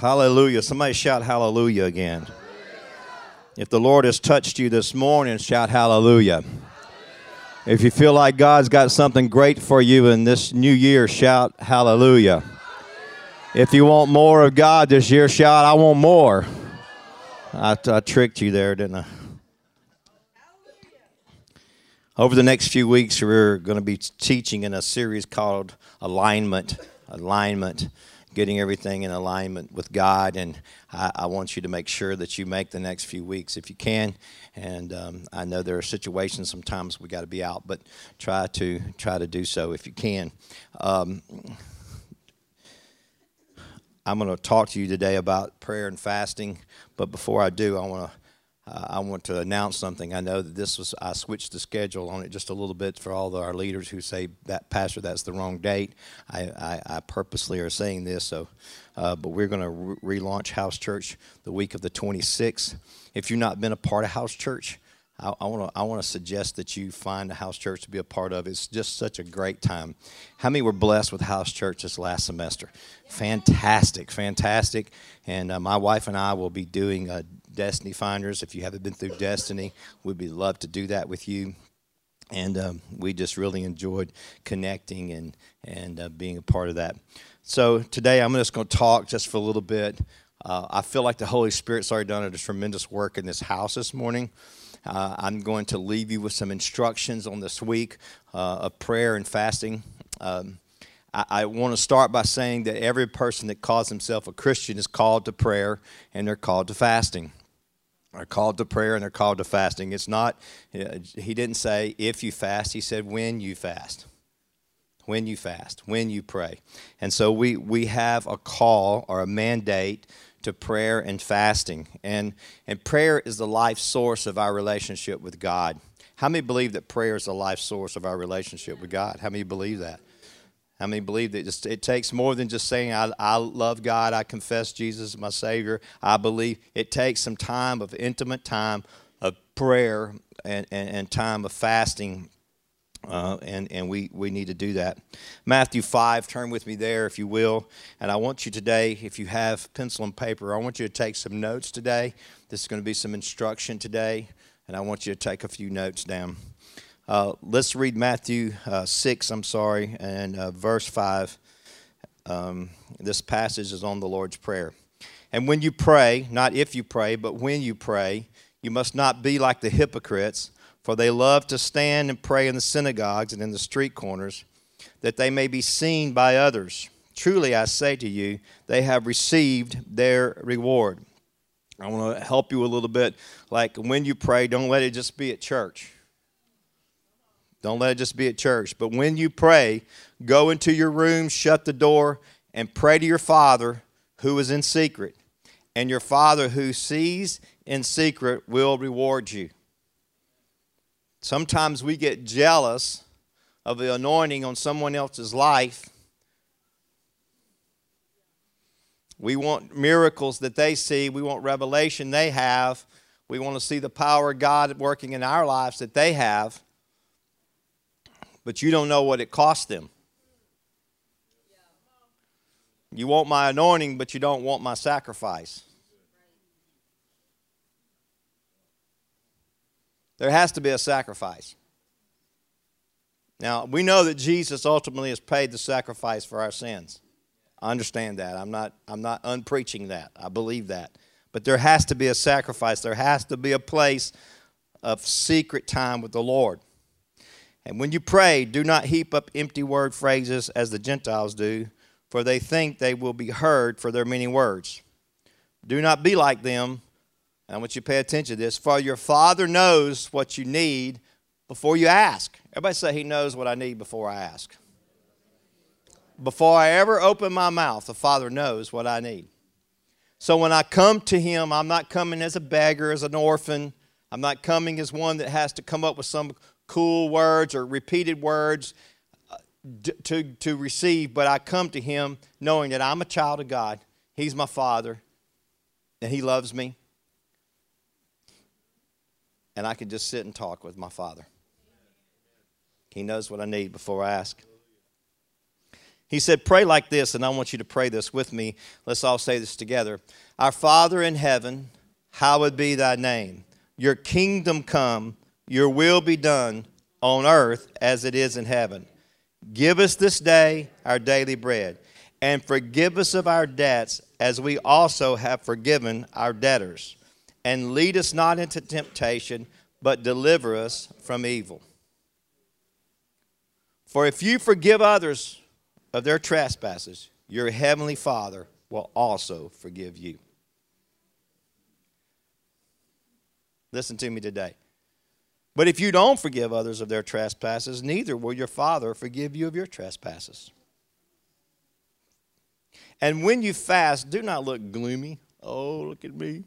Hallelujah. Somebody shout hallelujah again. If the Lord has touched you this morning, shout hallelujah. If you feel like God's got something great for you in this new year, shout hallelujah. If you want more of God this year, shout, I want more. I, I tricked you there, didn't I? Over the next few weeks, we're going to be teaching in a series called Alignment. Alignment getting everything in alignment with God. And I, I, want you to make sure that you make the next few weeks if you can. And um, I know there are situations sometimes we got to be out, but try to try to do so if you can. Um, I'm going to talk to you today about prayer and fasting, but before I do, I want to uh, I want to announce something. I know that this was, I switched the schedule on it just a little bit for all of our leaders who say, that Pastor, that's the wrong date. I, I, I purposely are saying this, so, uh, but we're going to re- relaunch House Church the week of the 26th. If you've not been a part of House Church, I want to I want to suggest that you find a house church to be a part of. It's just such a great time. How many were blessed with house church this last semester? Fantastic, fantastic. And uh, my wife and I will be doing a Destiny Finders. If you haven't been through Destiny, we'd be love to do that with you. And um, we just really enjoyed connecting and and uh, being a part of that. So today I'm just going to talk just for a little bit. Uh, I feel like the Holy Spirit's already done a tremendous work in this house this morning. Uh, I'm going to leave you with some instructions on this week uh, of prayer and fasting. Um, I, I want to start by saying that every person that calls himself a Christian is called to prayer and they're called to fasting are called to prayer and they're called to fasting. It's not, uh, he didn't say if you fast, he said when you fast. When you fast, when you pray. And so we, we have a call or a mandate to prayer and fasting. And, and prayer is the life source of our relationship with God. How many believe that prayer is the life source of our relationship with God? How many believe that? How many believe that just, it takes more than just saying, I, I love God, I confess Jesus as my Savior, I believe. It takes some time of intimate time of prayer and, and, and time of fasting. Uh, and and we, we need to do that. Matthew 5, turn with me there if you will. And I want you today, if you have pencil and paper, I want you to take some notes today. This is going to be some instruction today. And I want you to take a few notes down. Uh, let's read Matthew uh, 6, I'm sorry, and uh, verse 5. Um, this passage is on the Lord's Prayer. And when you pray, not if you pray, but when you pray, you must not be like the hypocrites, for they love to stand and pray in the synagogues and in the street corners, that they may be seen by others. Truly, I say to you, they have received their reward. I want to help you a little bit. Like when you pray, don't let it just be at church. Don't let it just be at church. But when you pray, go into your room, shut the door, and pray to your Father who is in secret. And your Father who sees in secret will reward you. Sometimes we get jealous of the anointing on someone else's life. We want miracles that they see, we want revelation they have. We want to see the power of God working in our lives that they have but you don't know what it cost them. You want my anointing, but you don't want my sacrifice. There has to be a sacrifice. Now, we know that Jesus ultimately has paid the sacrifice for our sins. I understand that. I'm not, I'm not unpreaching that. I believe that. But there has to be a sacrifice. There has to be a place of secret time with the Lord. And when you pray, do not heap up empty word phrases as the Gentiles do, for they think they will be heard for their many words. Do not be like them. I want you to pay attention to this. For your Father knows what you need before you ask. Everybody say, He knows what I need before I ask. Before I ever open my mouth, the Father knows what I need. So when I come to Him, I'm not coming as a beggar, as an orphan. I'm not coming as one that has to come up with some cool words or repeated words to, to receive, but I come to Him knowing that I'm a child of God. He's my Father, and He loves me. And I can just sit and talk with my Father. He knows what I need before I ask. He said, Pray like this, and I want you to pray this with me. Let's all say this together. Our Father in heaven, hallowed be thy name. Your kingdom come, your will be done on earth as it is in heaven. Give us this day our daily bread, and forgive us of our debts as we also have forgiven our debtors. And lead us not into temptation, but deliver us from evil. For if you forgive others of their trespasses, your heavenly Father will also forgive you. Listen to me today. But if you don't forgive others of their trespasses, neither will your Father forgive you of your trespasses. And when you fast, do not look gloomy. Oh, look at me.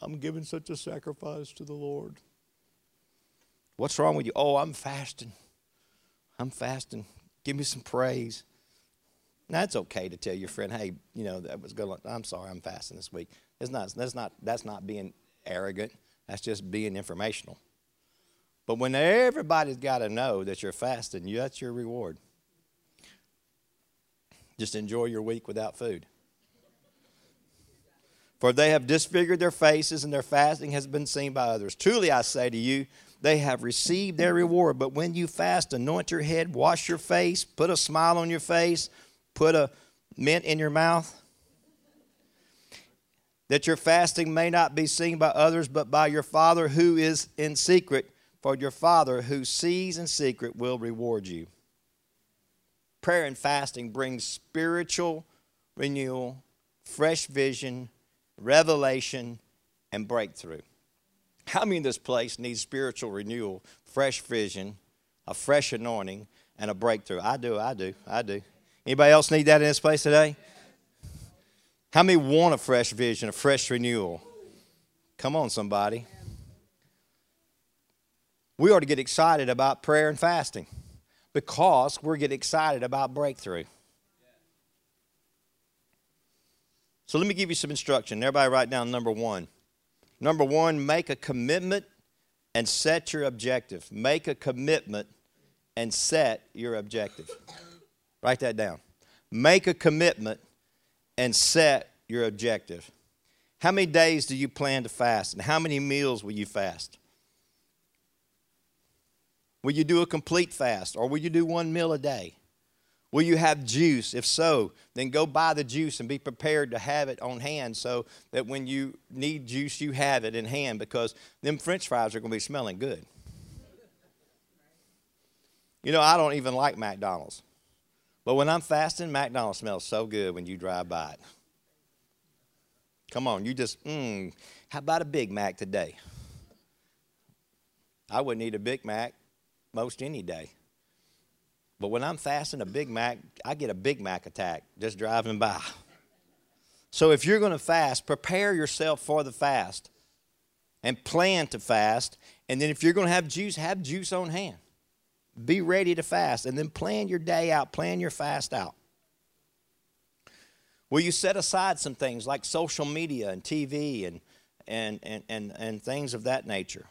I'm giving such a sacrifice to the Lord. What's wrong with you? Oh, I'm fasting. I'm fasting. Give me some praise. Now it's okay to tell your friend, hey, you know, that was good. I'm sorry, I'm fasting this week. It's not, that's not, that's not being arrogant. That's just being informational. But when everybody's got to know that you're fasting, that's your reward. Just enjoy your week without food. For they have disfigured their faces, and their fasting has been seen by others. Truly, I say to you, they have received their reward. But when you fast, anoint your head, wash your face, put a smile on your face, put a mint in your mouth, that your fasting may not be seen by others, but by your Father who is in secret. For your Father who sees in secret will reward you. Prayer and fasting brings spiritual renewal, fresh vision, revelation, and breakthrough. How many in this place need spiritual renewal, fresh vision, a fresh anointing, and a breakthrough? I do, I do, I do. Anybody else need that in this place today? How many want a fresh vision, a fresh renewal? Come on, somebody. We ought to get excited about prayer and fasting because we're getting excited about breakthrough. So let me give you some instruction. Everybody write down number one. Number one, make a commitment and set your objective. Make a commitment and set your objective. Write that down. Make a commitment and set your objective. How many days do you plan to fast? And how many meals will you fast? Will you do a complete fast or will you do one meal a day? Will you have juice? If so, then go buy the juice and be prepared to have it on hand so that when you need juice, you have it in hand because them french fries are going to be smelling good. You know, I don't even like McDonald's. But when I'm fasting, McDonald's smells so good when you drive by it. Come on, you just, mmm, how about a Big Mac today? I wouldn't eat a Big Mac most any day. But when I'm fasting a Big Mac, I get a Big Mac attack just driving by. So if you're going to fast, prepare yourself for the fast and plan to fast. And then if you're going to have juice, have juice on hand. Be ready to fast. And then plan your day out, plan your fast out. Will you set aside some things like social media and TV and, and, and, and, and things of that nature?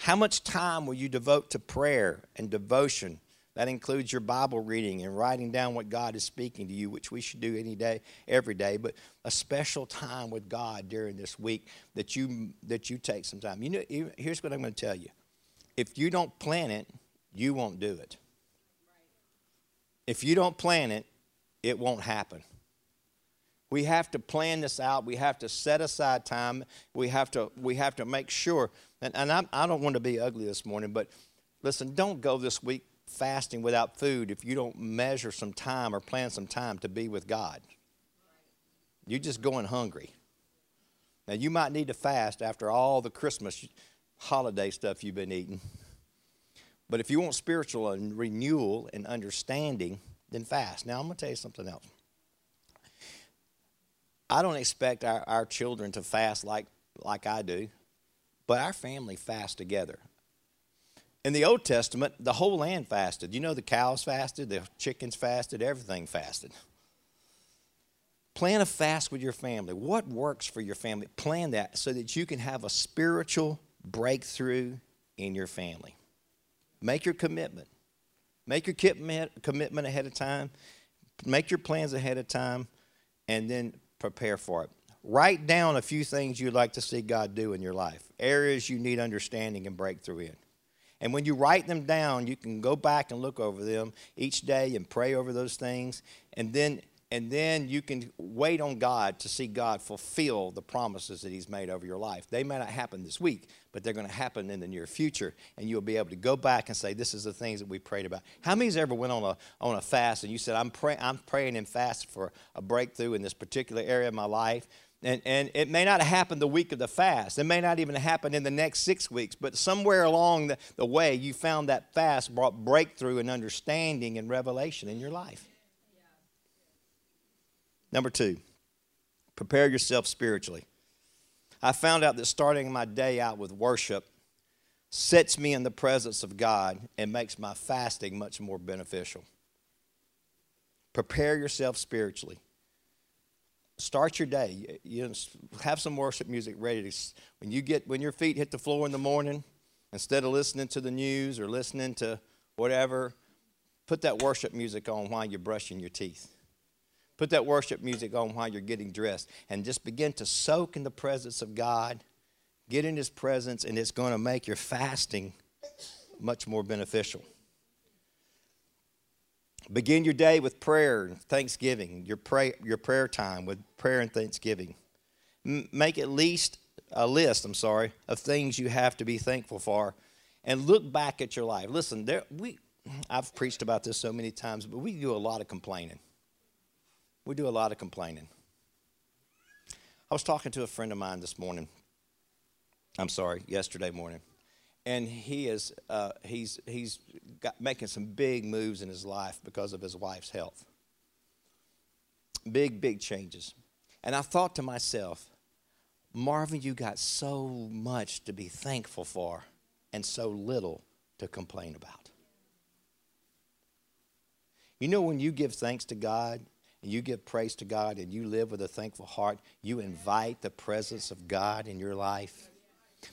How much time will you devote to prayer and devotion that includes your Bible reading and writing down what God is speaking to you, which we should do any day, every day, but a special time with God during this week that you that you take some time. You know, here's what I'm going to tell you. If you don't plan it, you won't do it. If you don't plan it, it won't happen. We have to plan this out. We have to set aside time. We have to we have to make sure. And, and I, I don't want to be ugly this morning, but listen, don't go this week fasting without food if you don't measure some time or plan some time to be with God. You're just going hungry. Now, you might need to fast after all the Christmas holiday stuff you've been eating. But if you want spiritual and renewal and understanding, then fast. Now, I'm going to tell you something else. I don't expect our, our children to fast like, like I do, but our family fasts together. In the Old Testament, the whole land fasted. You know, the cows fasted, the chickens fasted, everything fasted. Plan a fast with your family. What works for your family? Plan that so that you can have a spiritual breakthrough in your family. Make your commitment. Make your commitment ahead of time, make your plans ahead of time, and then prepare for it. Write down a few things you'd like to see God do in your life, areas you need understanding and breakthrough in. And when you write them down, you can go back and look over them each day and pray over those things. And then and then you can wait on God to see God fulfill the promises that He's made over your life. They may not happen this week, but they're going to happen in the near future, and you'll be able to go back and say, "This is the things that we prayed about." How many's ever went on a on a fast and you said, "I'm praying, I'm praying and fast for a breakthrough in this particular area of my life," And, and it may not happen the week of the fast. It may not even happen in the next six weeks, but somewhere along the, the way, you found that fast brought breakthrough and understanding and revelation in your life. Number two, prepare yourself spiritually. I found out that starting my day out with worship sets me in the presence of God and makes my fasting much more beneficial. Prepare yourself spiritually. Start your day. You have some worship music ready. To, when you get when your feet hit the floor in the morning, instead of listening to the news or listening to whatever, put that worship music on while you're brushing your teeth. Put that worship music on while you're getting dressed and just begin to soak in the presence of God. Get in His presence, and it's going to make your fasting much more beneficial. Begin your day with prayer and thanksgiving, your, pray, your prayer time with prayer and thanksgiving. M- make at least a list, I'm sorry, of things you have to be thankful for and look back at your life. Listen, there, we, I've preached about this so many times, but we do a lot of complaining. We do a lot of complaining. I was talking to a friend of mine this morning. I'm sorry, yesterday morning. And he is uh, he's he's got, making some big moves in his life because of his wife's health. Big, big changes. And I thought to myself, Marvin, you got so much to be thankful for and so little to complain about. You know, when you give thanks to God and you give praise to God and you live with a thankful heart, you invite the presence of God in your life.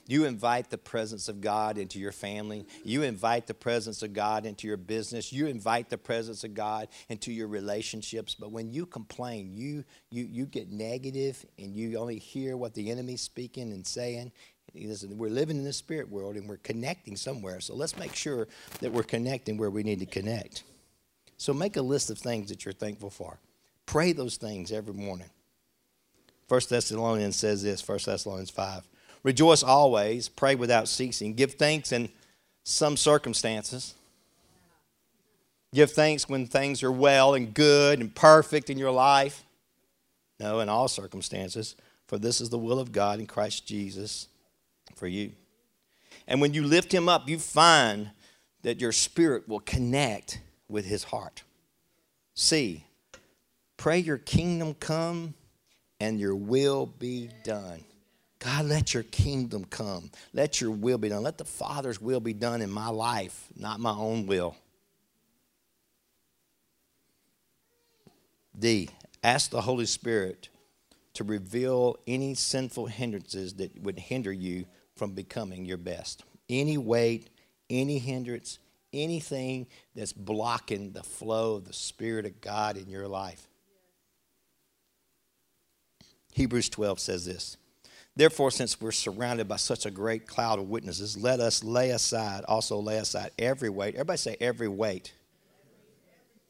You invite the presence of God into your family. You invite the presence of God into your business. You invite the presence of God into your relationships. But when you complain, you, you, you get negative and you only hear what the enemy's speaking and saying. Listen, we're living in the spirit world and we're connecting somewhere. So let's make sure that we're connecting where we need to connect. So make a list of things that you're thankful for. Pray those things every morning. First Thessalonians says this, First Thessalonians 5. Rejoice always, pray without ceasing, give thanks in some circumstances. Give thanks when things are well and good and perfect in your life. No, in all circumstances, for this is the will of God in Christ Jesus for you. And when you lift him up, you find that your spirit will connect with his heart. See, Pray your kingdom come and your will be done. God, let your kingdom come. Let your will be done. Let the Father's will be done in my life, not my own will. D, ask the Holy Spirit to reveal any sinful hindrances that would hinder you from becoming your best. Any weight, any hindrance, anything that's blocking the flow of the Spirit of God in your life. Hebrews 12 says this Therefore, since we're surrounded by such a great cloud of witnesses, let us lay aside, also lay aside every weight. Everybody say every weight.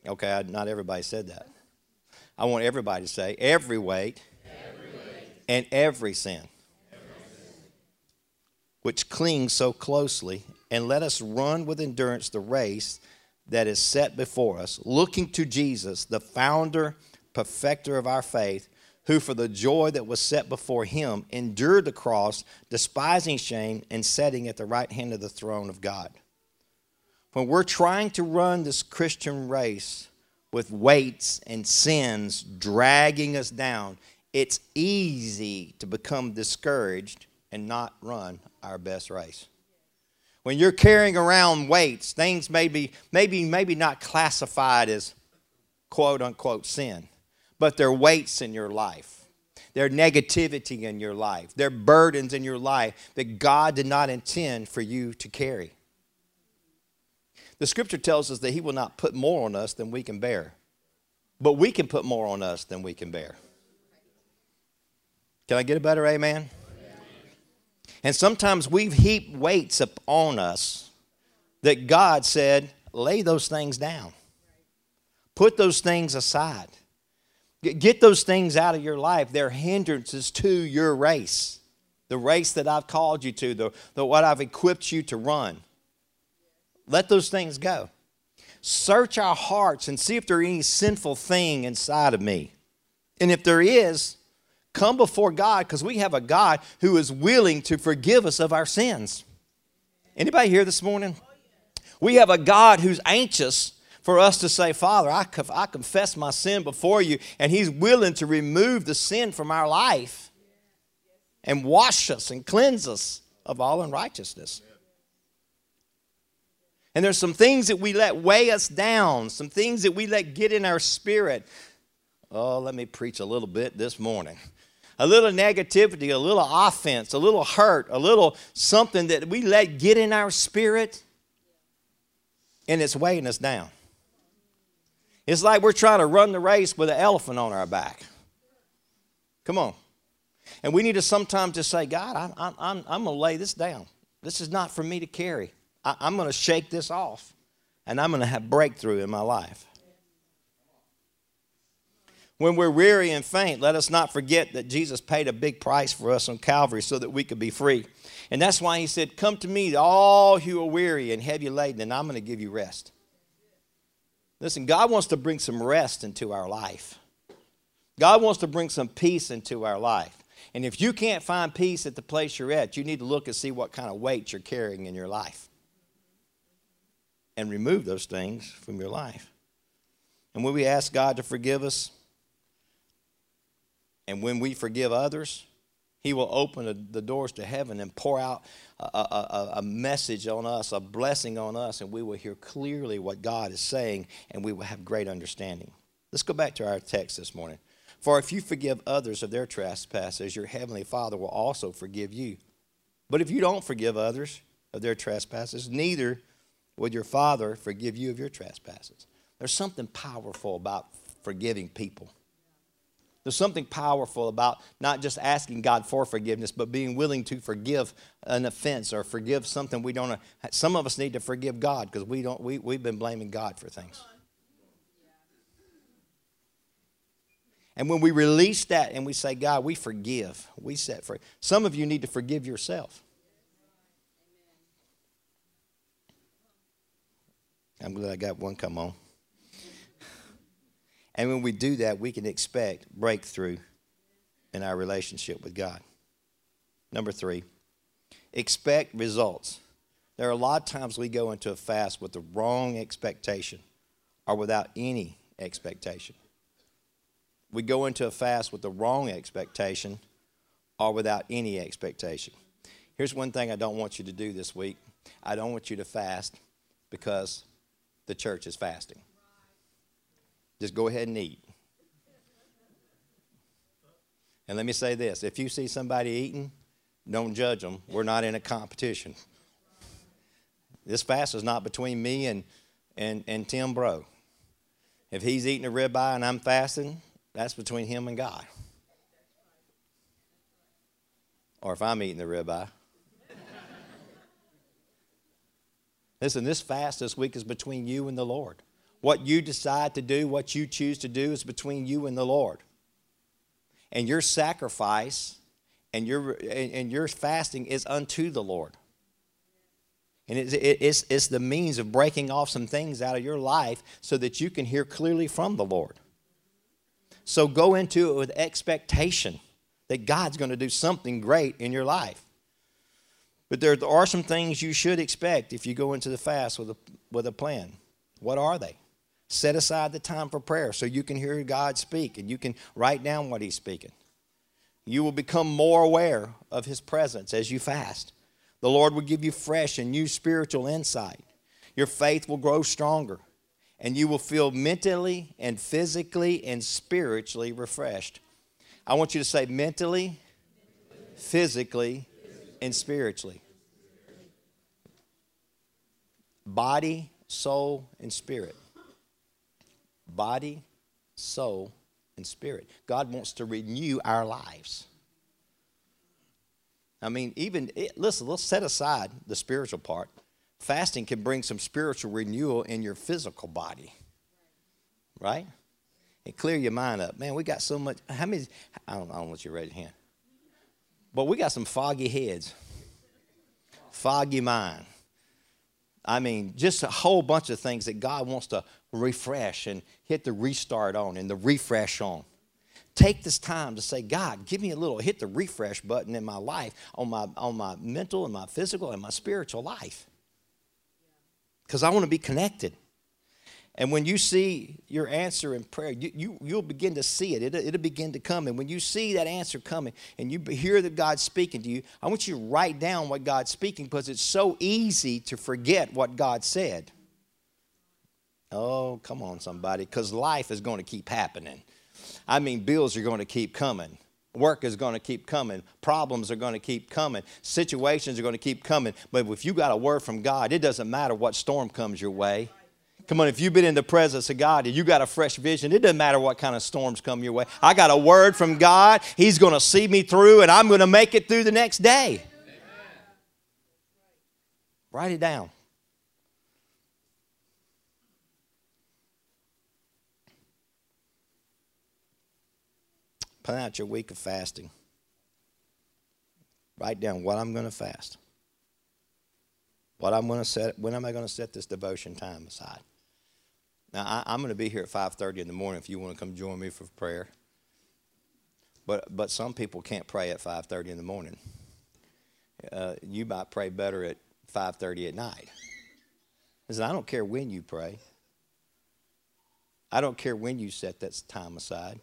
Okay, not everybody said that. I want everybody to say every weight, every weight. and every sin, every sin, which clings so closely, and let us run with endurance the race that is set before us, looking to Jesus, the founder, perfecter of our faith who for the joy that was set before him endured the cross, despising shame, and sitting at the right hand of the throne of God. When we're trying to run this Christian race with weights and sins dragging us down, it's easy to become discouraged and not run our best race. When you're carrying around weights, things maybe, maybe, maybe not classified as quote unquote sin but they're weights in your life. They're negativity in your life. They're burdens in your life that God did not intend for you to carry. The scripture tells us that He will not put more on us than we can bear, but we can put more on us than we can bear. Can I get a better amen? And sometimes we've heaped weights upon us that God said, lay those things down. Put those things aside. Get those things out of your life. They're hindrances to your race, the race that I've called you to, the, the what I've equipped you to run. Let those things go. Search our hearts and see if there's any sinful thing inside of me. And if there is, come before God because we have a God who is willing to forgive us of our sins. Anybody here this morning? We have a God who's anxious for us to say, Father, I, I confess my sin before you, and He's willing to remove the sin from our life and wash us and cleanse us of all unrighteousness. And there's some things that we let weigh us down, some things that we let get in our spirit. Oh, let me preach a little bit this morning. A little negativity, a little offense, a little hurt, a little something that we let get in our spirit, and it's weighing us down. It's like we're trying to run the race with an elephant on our back. Come on. And we need to sometimes just say, God, I'm, I'm, I'm going to lay this down. This is not for me to carry. I, I'm going to shake this off, and I'm going to have breakthrough in my life. When we're weary and faint, let us not forget that Jesus paid a big price for us on Calvary so that we could be free. And that's why he said, Come to me, all who are weary and heavy laden, and I'm going to give you rest. Listen, God wants to bring some rest into our life. God wants to bring some peace into our life. And if you can't find peace at the place you're at, you need to look and see what kind of weight you're carrying in your life and remove those things from your life. And when we ask God to forgive us, and when we forgive others, He will open the doors to heaven and pour out a, a, a, message on us, a blessing on us, and we will hear clearly what God is saying, and we will have great understanding. Let's go back to our text this morning. For if you forgive others of their trespasses, your heavenly Father will also forgive you. But if you don't forgive others of their trespasses, neither will your Father forgive you of your trespasses. There's something powerful about forgiving people. There's something powerful about not just asking God for forgiveness, but being willing to forgive an offense or forgive something we don't. Some of us need to forgive God because we don't. We, we've been blaming God for things. And when we release that and we say, God, we forgive, we set free. Some of you need to forgive yourself. I'm glad I got one come on. And when we do that, we can expect breakthrough in our relationship with God. Number three, expect results. There are a lot of times we go into a fast with the wrong expectation or without any expectation. We go into a fast with the wrong expectation or without any expectation. Here's one thing I don't want you to do this week I don't want you to fast because the church is fasting. Just go ahead and eat. And let me say this if you see somebody eating, don't judge them. We're not in a competition. This fast is not between me and, and, and Tim Bro. If he's eating a ribeye and I'm fasting, that's between him and God. Or if I'm eating the ribeye. Listen, this fast this week is between you and the Lord. What you decide to do, what you choose to do, is between you and the Lord. And your sacrifice and your, and your fasting is unto the Lord. And it's, it's, it's the means of breaking off some things out of your life so that you can hear clearly from the Lord. So go into it with expectation that God's going to do something great in your life. But there are some things you should expect if you go into the fast with a, with a plan. What are they? Set aside the time for prayer so you can hear God speak and you can write down what He's speaking. You will become more aware of His presence as you fast. The Lord will give you fresh and new spiritual insight. Your faith will grow stronger, and you will feel mentally and physically and spiritually refreshed. I want you to say mentally, physically, and spiritually. Body, soul, and spirit. Body, soul, and spirit. God wants to renew our lives. I mean, even, it, listen, let's set aside the spiritual part. Fasting can bring some spiritual renewal in your physical body, right? And clear your mind up. Man, we got so much. How many? I don't, I don't want you to raise your hand. But we got some foggy heads, foggy mind. I mean, just a whole bunch of things that God wants to refresh and hit the restart on and the refresh on. Take this time to say, God, give me a little, hit the refresh button in my life, on my, on my mental and my physical and my spiritual life. Because I want to be connected. And when you see your answer in prayer, you, you, you'll begin to see it. It'll, it'll begin to come. And when you see that answer coming and you hear that God's speaking to you, I want you to write down what God's speaking because it's so easy to forget what God said. Oh, come on, somebody, because life is going to keep happening. I mean, bills are going to keep coming. Work is going to keep coming. Problems are going to keep coming. Situations are going to keep coming. But if you got a word from God, it doesn't matter what storm comes your way. Come on, if you've been in the presence of God and you got a fresh vision, it doesn't matter what kind of storms come your way. I got a word from God. He's going to see me through, and I'm going to make it through the next day. Amen. Write it down. Plan out your week of fasting. Write down what I'm going to fast. What I'm going to set. When am I going to set this devotion time aside? Now I, am going to be here at 5:30 in the morning if you want to come join me for prayer. But but some people can't pray at 5:30 in the morning. Uh, you might pray better at 5:30 at night. Listen, I don't care when you pray. I don't care when you set that time aside.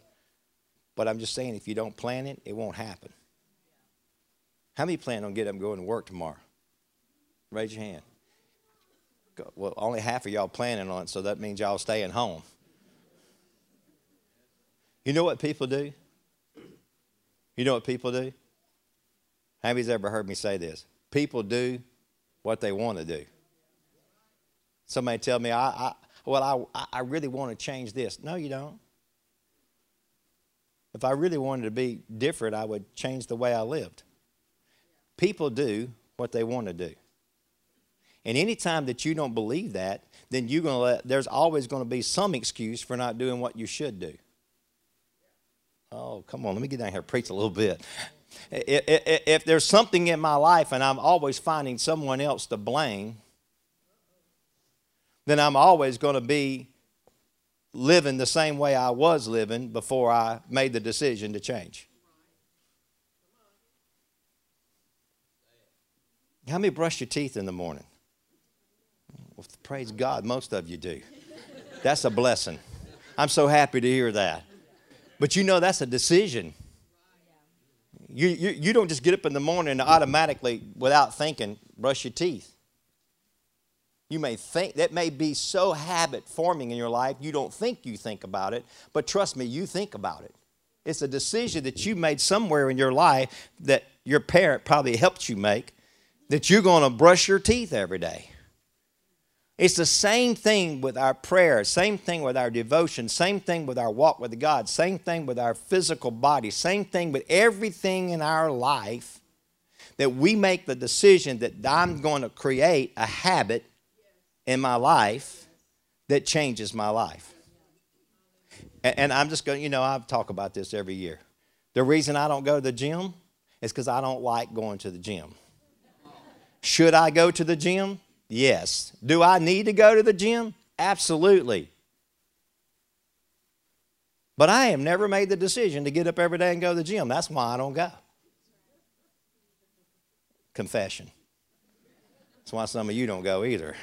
But I'm just saying, if you don't plan it, it won't happen. How many plan on getting up and going to work tomorrow? Raise your hand well, only half of y'all planning on it, so that means y'all staying home. You know what people do? You know what people do? Have you ever heard me say this? People do what they want to do. Somebody tell me, I, I well, I, I really want to change this. No, you don't. If I really wanted to be different, I would change the way I lived. People do what they want to do. And anytime that you don't believe that, then you're going to let, there's always going to be some excuse for not doing what you should do. Oh, come on, let me get down here preach a little bit. If there's something in my life and I'm always finding someone else to blame, then I'm always going to be living the same way I was living before I made the decision to change. How many brush your teeth in the morning? Well, praise God, most of you do. That's a blessing. I'm so happy to hear that. But you know, that's a decision. You, you, you don't just get up in the morning and automatically, without thinking, brush your teeth. You may think that may be so habit forming in your life, you don't think you think about it, but trust me, you think about it. It's a decision that you made somewhere in your life that your parent probably helped you make that you're going to brush your teeth every day. It's the same thing with our prayer, same thing with our devotion, same thing with our walk with God, same thing with our physical body, same thing with everything in our life that we make the decision that I'm going to create a habit in my life that changes my life. And I'm just going, you know, I talk about this every year. The reason I don't go to the gym is because I don't like going to the gym. Should I go to the gym? Yes. Do I need to go to the gym? Absolutely. But I have never made the decision to get up every day and go to the gym. That's why I don't go. Confession. That's why some of you don't go either.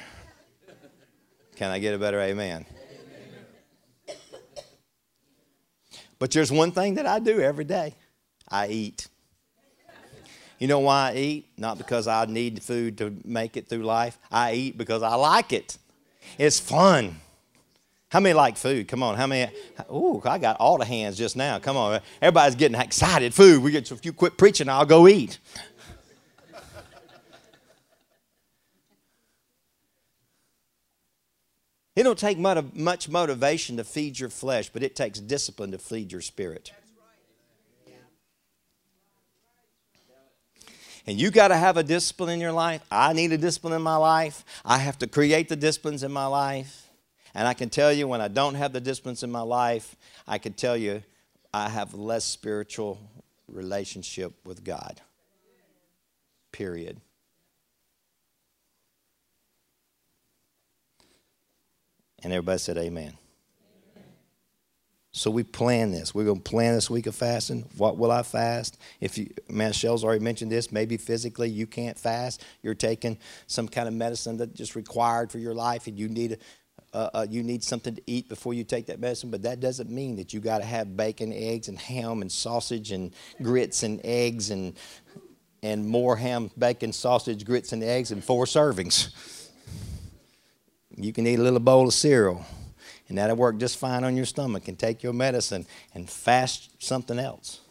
Can I get a better amen? But there's one thing that I do every day I eat. You know why I eat? Not because I need food to make it through life. I eat because I like it. It's fun. How many like food? Come on. How many? Ooh, I got all the hands just now. Come on. Everybody's getting excited. Food. We get, if you quit preaching, I'll go eat. It don't take much motivation to feed your flesh, but it takes discipline to feed your spirit. And you got to have a discipline in your life. I need a discipline in my life. I have to create the disciplines in my life. And I can tell you when I don't have the disciplines in my life, I can tell you I have less spiritual relationship with God. Period. And everybody said, Amen. So we plan this. We're going to plan this week of fasting. What will I fast? If you, man, Shell's already mentioned this. Maybe physically you can't fast. You're taking some kind of medicine that's just required for your life, and you need uh, uh, you need something to eat before you take that medicine. But that doesn't mean that you got to have bacon, eggs, and ham, and sausage, and grits, and eggs, and and more ham, bacon, sausage, grits, and eggs, and four servings. You can eat a little bowl of cereal and that'll work just fine on your stomach and take your medicine and fast something else.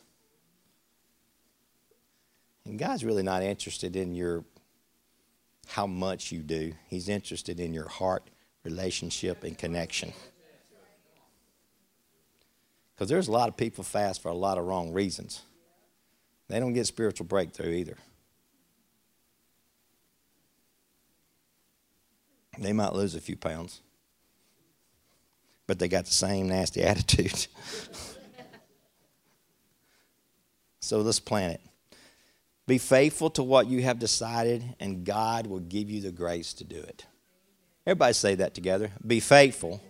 And God's really not interested in your how much you do. He's interested in your heart, relationship, and connection. Because there's a lot of people fast for a lot of wrong reasons. They don't get spiritual breakthrough either. They might lose a few pounds but they got the same nasty attitude. so let's plan it. Be faithful to what you have decided, and God will give you the grace to do it. Everybody say that together. Be faithful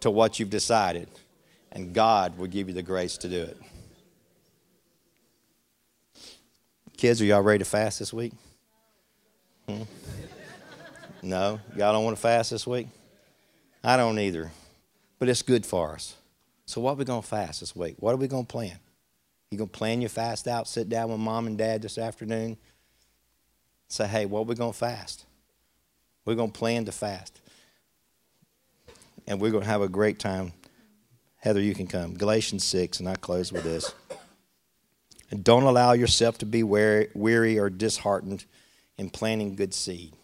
to what you've decided, and God will give you the grace to do it. Kids, are y'all ready to fast this week? Hmm? No? Y'all don't want to fast this week? I don't either but it's good for us. So, what are we going to fast this week? What are we going to plan? You going to plan your fast out, sit down with mom and dad this afternoon, say, hey, what are we going to fast? We're going to plan to fast. And we're going to have a great time. Heather, you can come. Galatians 6, and I close with this. And don't allow yourself to be weary or disheartened in planting good seed.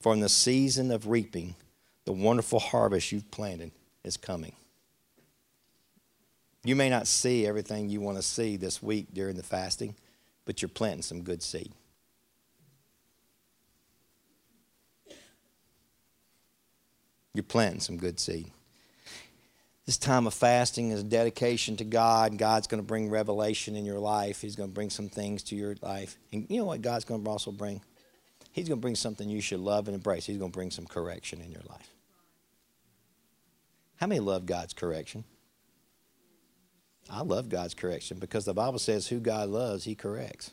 For in the season of reaping, the wonderful harvest you've planted is coming. You may not see everything you want to see this week during the fasting, but you're planting some good seed. You're planting some good seed. This time of fasting is a dedication to God. God's going to bring revelation in your life. He's going to bring some things to your life. And you know what God's going to also bring? He's going to bring something you should love and embrace. He's going to bring some correction in your life. How many love God's correction? I love God's correction because the Bible says who God loves, he corrects.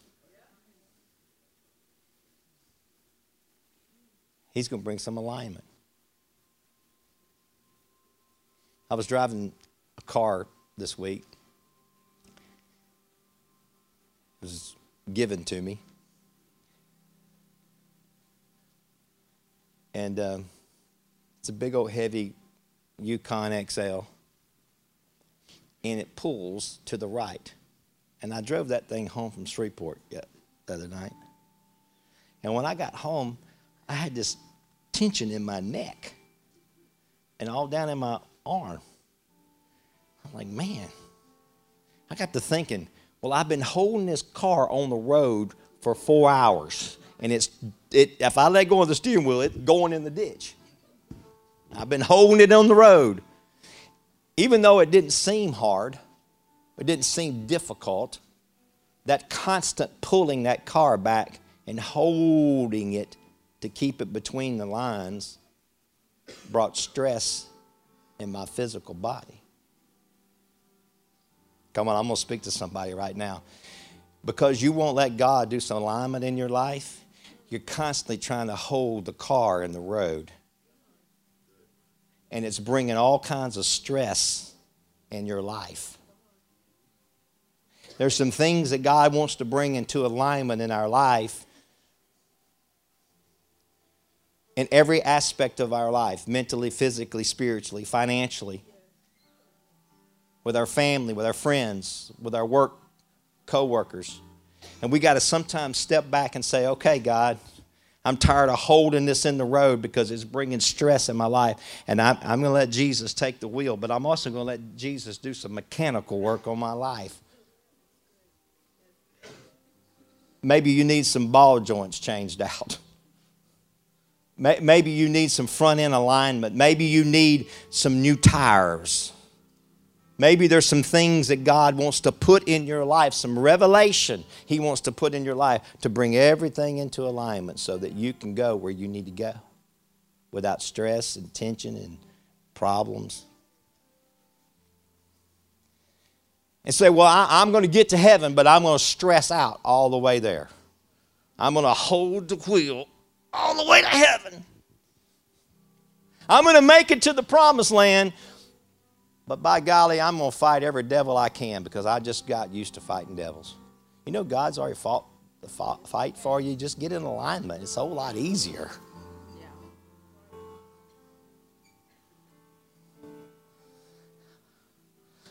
He's going to bring some alignment. I was driving a car this week. It was given to me. And uh, it's a big old heavy Yukon XL and it pulls to the right. And I drove that thing home from Shreveport the other night. And when I got home, I had this tension in my neck and all down in my arm. I'm like, man, I got to thinking, well, I've been holding this car on the road for four hours. And it's, it, if I let go of the steering wheel, it's going in the ditch. I've been holding it on the road. Even though it didn't seem hard, it didn't seem difficult, that constant pulling that car back and holding it to keep it between the lines brought stress in my physical body. Come on, I'm going to speak to somebody right now. Because you won't let God do some alignment in your life, you're constantly trying to hold the car in the road and it's bringing all kinds of stress in your life. There's some things that God wants to bring into alignment in our life in every aspect of our life mentally, physically, spiritually, financially, with our family, with our friends, with our work co workers. And we got to sometimes step back and say, okay, God, I'm tired of holding this in the road because it's bringing stress in my life. And I'm, I'm going to let Jesus take the wheel, but I'm also going to let Jesus do some mechanical work on my life. Maybe you need some ball joints changed out. Maybe you need some front end alignment. Maybe you need some new tires. Maybe there's some things that God wants to put in your life, some revelation He wants to put in your life to bring everything into alignment so that you can go where you need to go without stress and tension and problems. And say, Well, I, am going to get to heaven, but I'm going to stress out all the way there. I'm going to hold the wheel all the way to heaven. I'm going to make it to the promised land, but by golly, I'm going to fight every devil I can because I just got used to fighting devils. You know, God's already fought the fight for you. Just get in alignment. It's a whole lot easier.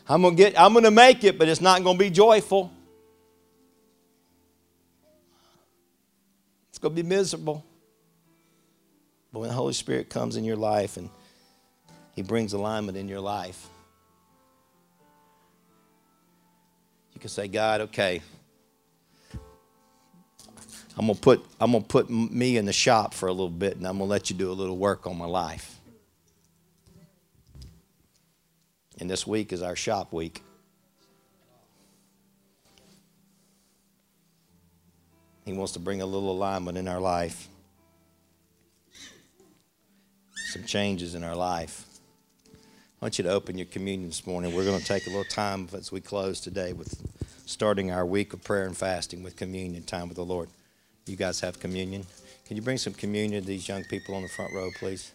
I'm gonna get I'm gonna make it, but it's not gonna be joyful. It's gonna be miserable. But when the Holy Spirit comes in your life and He brings alignment in your life, you can say, God, okay, I'm gonna put I'm gonna put me in the shop for a little bit, and I'm gonna let you do a little work on my life. And this week is our shop week. He wants to bring a little alignment in our life some changes in our life. I want you to open your communion this morning. We're going to take a little time as we close today with starting our week of prayer and fasting with communion time with the Lord. You guys have communion. Can you bring some communion to these young people on the front row, please?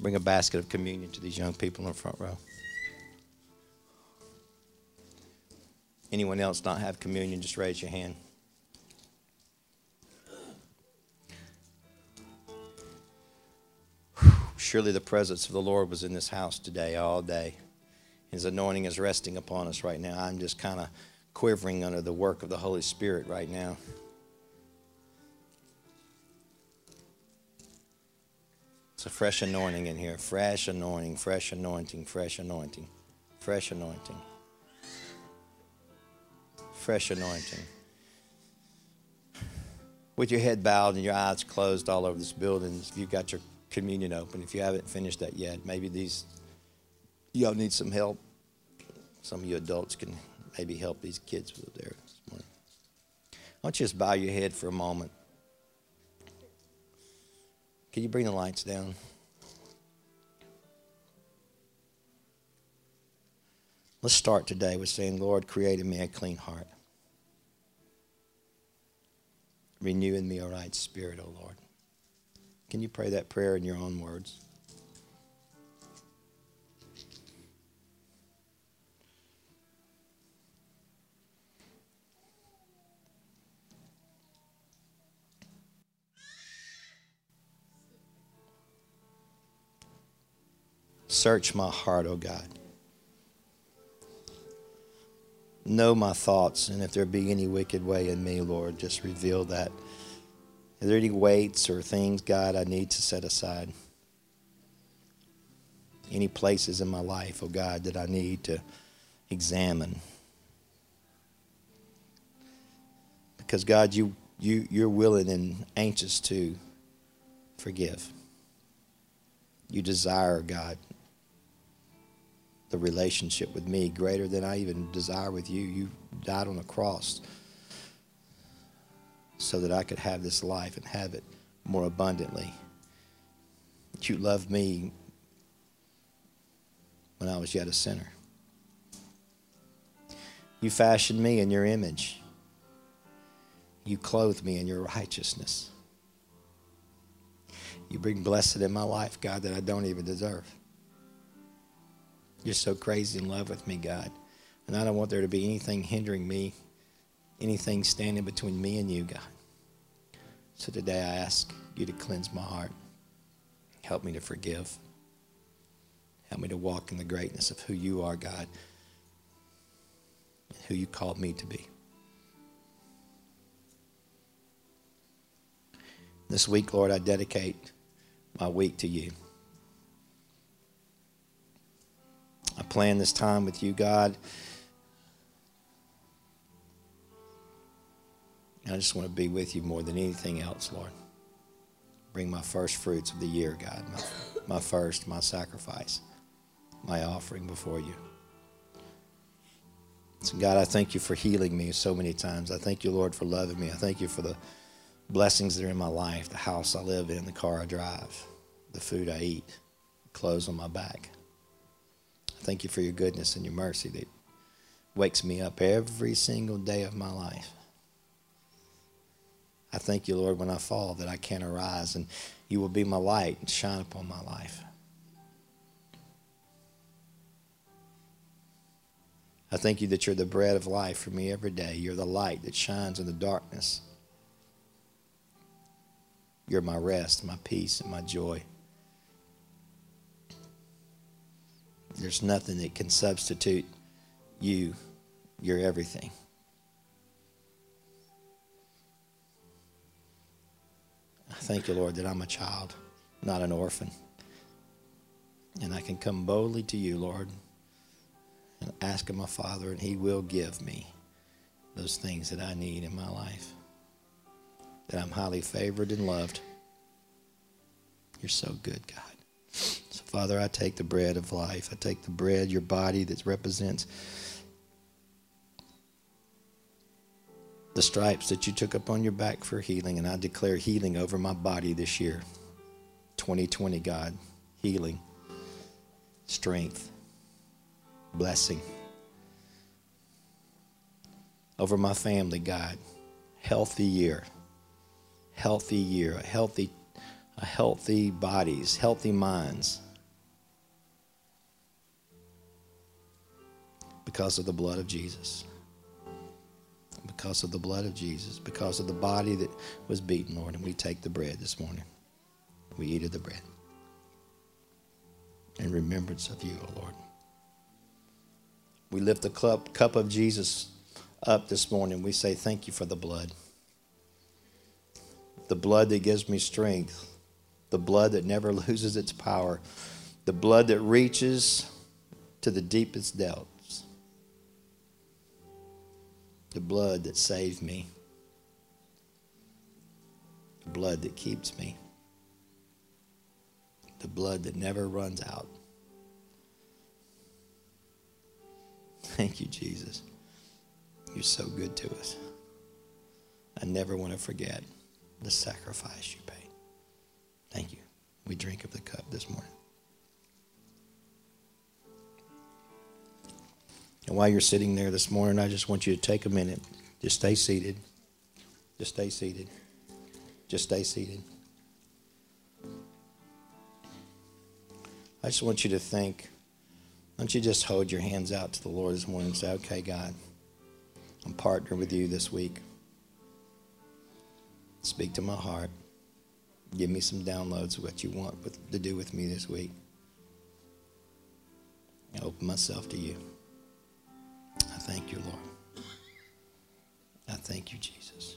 Bring a basket of communion to these young people in the front row. Anyone else not have communion, just raise your hand. Surely the presence of the Lord was in this house today, all day. His anointing is resting upon us right now. I'm just kind of quivering under the work of the Holy Spirit right now. It's a fresh anointing in here. Fresh anointing, fresh anointing, fresh anointing, fresh anointing. Fresh anointing. With your head bowed and your eyes closed all over this building, if you've got your communion open. If you haven't finished that yet, maybe these y'all need some help. Some of you adults can maybe help these kids with there this morning. I want you just bow your head for a moment. Can you bring the lights down? Let's start today with saying, Lord, create in me a clean heart. Renew in me a right spirit, O Lord. Can you pray that prayer in your own words? Search my heart, O oh God. Know my thoughts, and if there be any wicked way in me, Lord, just reveal that are there any weights or things, God, I need to set aside? Any places in my life, oh God, that I need to examine? Because God, you you you're willing and anxious to forgive. You desire, God, the relationship with me greater than I even desire with you. You died on the cross so that I could have this life and have it more abundantly. You loved me when I was yet a sinner. You fashioned me in your image. You clothed me in your righteousness. You bring blessed in my life, God, that I don't even deserve. You're so crazy in love with me, God. And I don't want there to be anything hindering me anything standing between me and you, God. So today I ask you to cleanse my heart. Help me to forgive. Help me to walk in the greatness of who you are, God, and who you called me to be. This week, Lord, I dedicate my week to you. I plan this time with you, God. I just want to be with you more than anything else, Lord. Bring my first fruits of the year, God, my, my first, my sacrifice, my offering before you. So, God, I thank you for healing me so many times. I thank you, Lord, for loving me. I thank you for the blessings that are in my life the house I live in, the car I drive, the food I eat, the clothes on my back. I thank you for your goodness and your mercy that wakes me up every single day of my life. I thank you, Lord, when I fall that I can arise and you will be my light and shine upon my life. I thank you that you're the bread of life for me every day. You're the light that shines in the darkness. You're my rest, my peace, and my joy. There's nothing that can substitute you. You're everything. I thank you, Lord, that I'm a child, not an orphan. And I can come boldly to you, Lord, and ask of my Father, and He will give me those things that I need in my life. That I'm highly favored and loved. You're so good, God. So, Father, I take the bread of life. I take the bread, your body that represents the stripes that you took up on your back for healing, and I declare healing over my body this year. 2020, God. Healing, strength, blessing. Over my family, God. Healthy year. Healthy year. A healthy, a healthy bodies, healthy minds. Because of the blood of Jesus because of the blood of Jesus, because of the body that was beaten, Lord. And we take the bread this morning. We eat of the bread in remembrance of you, O oh Lord. We lift the cup, of Jesus up this morning. We say, Thank you for the blood. The blood that gives me strength, the blood that never loses its power, the blood that reaches to the deepest depth the blood that saved me, the blood that keeps me, the blood that never runs out. Thank you, Jesus. You're so good to us. I never want to forget the sacrifice you paid. Thank you. We drink of the cup this morning. And while you're sitting there this morning, I just want you to take a minute. Just stay seated. Just stay seated. Just stay seated. I just want you to think. Why don't you just hold your hands out to the Lord this morning and say, okay, God, I'm partnering with you this week. Speak to my heart. Give me some downloads of what you want with, to do with me this week. I open myself to you. I thank you, Lord. I thank you, Jesus.